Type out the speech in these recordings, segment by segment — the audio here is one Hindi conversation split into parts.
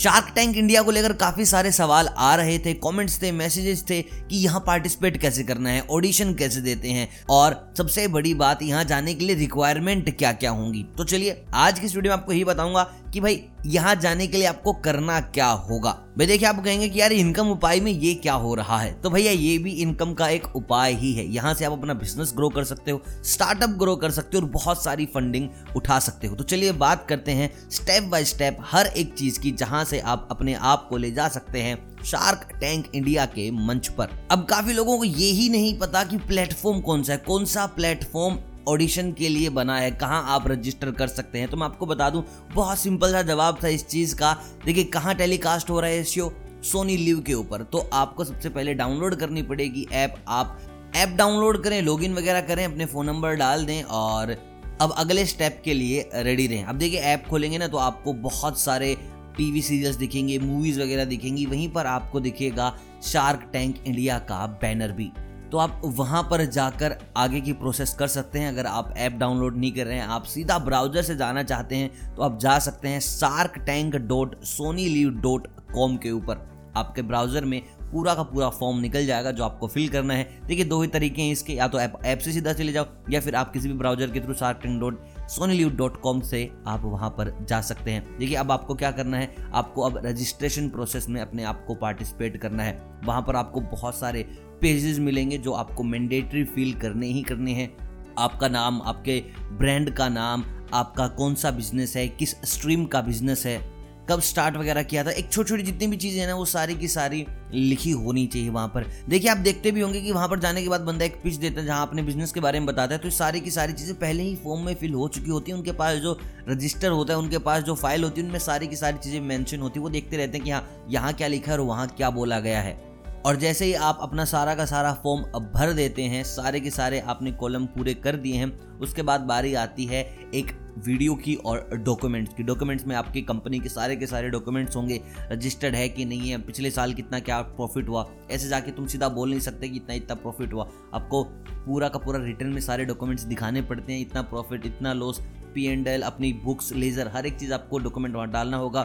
शार्क टैंक इंडिया को लेकर काफ़ी सारे सवाल आ रहे थे कमेंट्स थे मैसेजेस थे कि यहाँ पार्टिसिपेट कैसे करना है ऑडिशन कैसे देते हैं, और सबसे बड़ी बात यहाँ जाने के लिए रिक्वायरमेंट क्या क्या होंगी। तो चलिए, आज की इस वीडियो में आपको यही बताऊँगा कि भाई, यहाँ जाने के लिए आपको करना क्या होगा? भाई, देखिए, आप कहेंगे कि यार, इनकम उपाय में ये क्या हो रहा है? तो भैया, ये भी इनकम का एक उपाय ही है। यहाँ से आप अपना बिज़नेस ग्रो कर सकते हो स्टार्टअप ग्रो कर सकते हो और बहुत सारी फंडिंग उठा सकते हो। तो चलिए, बात करते हैं स्टेप बाय स्टेप हर एक चीज़ की, जहाँ से आप अपने आप को ले जा सकते हैं शार्क टैंक इंडिया के मंच पर। अब काफ़ी लोगों को ये ही नहीं पता कि प्लेटफॉर्म कौन सा है, कौन सा प्लेटफॉर्म ऑडिशन के लिए बना है, कहाँ आप रजिस्टर कर सकते हैं? तो मैं आपको बता दूँ, बहुत सिंपल सा जवाब था इस चीज़ का। देखिए, कहाँ टेलीकास्ट हो रहा है शो सोनी लिव के ऊपर। तो आपको सबसे पहले डाउनलोड करनी पड़ेगी ऐप आप ऐप डाउनलोड करें लॉगिन वगैरह करें, अपने फ़ोन नंबर डाल दें और अब अगले स्टेप के लिए रेडी रहें। अब देखिए ऐप खोलेंगे ना तो आपको बहुत सारे टीवी सीरियल्स दिखेंगे मूवीज़ वगैरह दिखेंगी। वहीं पर आपको दिखेगा शार्क टैंक इंडिया का बैनर भी। तो आप वहाँ पर जाकर आगे की प्रोसेस कर सकते हैं। अगर आप ऐप डाउनलोड नहीं कर रहे हैं, आप सीधा ब्राउज़र से जाना चाहते हैं तो आप जा सकते हैं Shark Tank dot Sony LIV dot com के ऊपर। आपके ब्राउज़र में पूरा का पूरा फॉर्म निकल जाएगा जो आपको फिल करना है। देखिए, दो ही तरीके हैं इसके। या तो ऐप ऐप से सीधा चले जाओ, या फिर आप किसी भी ब्राउज़र के through tank dot SonyLIV dot com से आप वहाँ पर जा सकते हैं। देखिए, अब आपको क्या करना है? आपको अब रजिस्ट्रेशन प्रोसेस में अपने आप को पार्टिसिपेट करना है। वहाँ पर आपको बहुत सारे पेजेस मिलेंगे जो आपको मैंडेटरी फिल करने ही करने हैं। आपका नाम, आपके ब्रांड का नाम, आपका कौन सा बिज़नेस है, किस स्ट्रीम का बिज़नेस है। कब स्टार्ट वगैरह किया था? एक छोटी छोटी जितनी भी चीज़ें हैं ना, वो सारी की सारी लिखी होनी चाहिए वहाँ पर। देखिए, आप देखते भी होंगे कि वहाँ पर जाने के बाद बंदा एक पिच देता है जहाँ अपने बिज़नेस के बारे में बताता है तो सारी की सारी चीज़ें पहले ही फॉर्म में फिल हो चुकी होती है। उनके पास जो रजिस्टर होता है, उनके पास जो फ़ाइल होती है, उनमें सारी की सारी चीज़ें मैंशन होती है। वो देखते रहते हैं कि हाँ यहाँ क्या लिखा है और वहाँ क्या बोला गया है। और जैसे ही आप अपना सारा का सारा फॉर्म अब भर देते हैं, सारे के सारे आपने कॉलम पूरे कर दिए हैं, उसके बाद बारी आती है एक वीडियो की और डॉक्यूमेंट्स की। डॉक्यूमेंट्स में आपकी कंपनी के सारे के सारे डॉक्यूमेंट्स होंगे, रजिस्टर्ड है कि नहीं है, पिछले साल कितना क्या प्रॉफिट हुआ, ऐसे जाके तुम सीधा बोल नहीं सकते कि इतना इतना प्रॉफिट हुआ। आपको पूरा का पूरा रिटर्न में सारे डॉक्यूमेंट्स दिखाने पड़ते हैं, इतना प्रॉफिट इतना लॉस पी एंड एल अपनी बुक्स लेजर हर एक चीज़ आपको डॉक्यूमेंट वहाँ डालना होगा।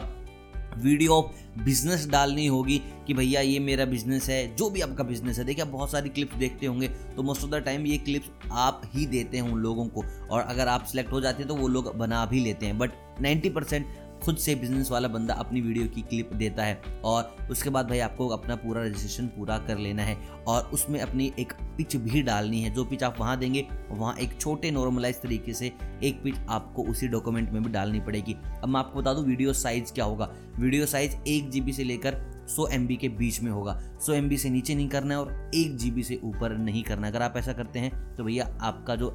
वीडियो बिज़नेस डालनी होगी कि भैया ये मेरा बिज़नेस है, जो भी आपका बिज़नेस है। देखिए, आप बहुत सारी क्लिप्स देखते होंगे तो मोस्ट ऑफ़ द टाइम ये क्लिप्स आप ही देते हैं उन लोगों को। और अगर आप सिलेक्ट हो जाते हैं तो वो लोग बना भी लेते हैं। बट 90 परसेंट खुद से बिज़नेस वाला बंदा अपनी वीडियो की क्लिप देता है और उसके बाद भाई आपको अपना पूरा रजिस्ट्रेशन पूरा कर लेना है और उसमें अपनी एक पिच भी डालनी है। जो पिच आप वहाँ देंगे, वहाँ एक छोटे नॉर्मलाइज तरीके से एक पिच आपको उसी डॉक्यूमेंट में भी डालनी पड़ेगी। अब मैं आपको बता दूँ वीडियो साइज़ क्या होगा। वीडियो साइज़ एक जी से लेकर सौ एम के बीच में होगा। सौ एम से नीचे नहीं करना है और एक जी से ऊपर नहीं करना अगर आप ऐसा करते हैं तो भैया आपका जो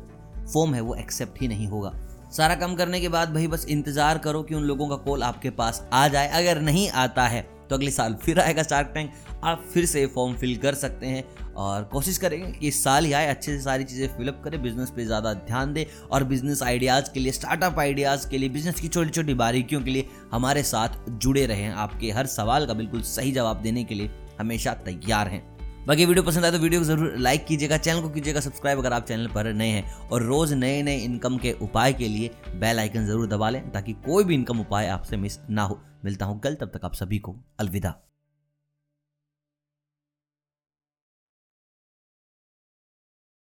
फॉर्म है वो एक्सेप्ट ही नहीं होगा। सारा काम करने के बाद भाई बस इंतज़ार करो कि उन लोगों का कॉल आपके पास आ जाए। अगर नहीं आता है तो अगले साल फिर आएगा शार्क टैंक आप फिर से फॉर्म फिल कर सकते हैं और कोशिश करेंगे कि इस साल ही आए, अच्छे से सारी चीज़ें फिलअप करें बिज़नेस पे ज़्यादा ध्यान दें और बिज़नेस आइडियाज़ के लिए स्टार्टअप आइडियाज़ के लिए बिज़नेस की छोटी छोटी बारीकियों के लिए हमारे साथ जुड़े रहें। आपके हर सवाल का बिल्कुल सही जवाब देने के लिए हमेशा तैयार हैं। बाकी वीडियो पसंद आए तो वीडियो को ज़रूर लाइक कीजिएगा चैनल को कीजिएगा सब्सक्राइब अगर आप चैनल पर नए हैं। और रोज नए नए इनकम के उपाय के लिए बेल आइकन ज़रूर दबा लें ताकि कोई भी इनकम उपाय आपसे मिस ना हो। मिलता हूँ कल, तब तक आप सभी को अलविदा।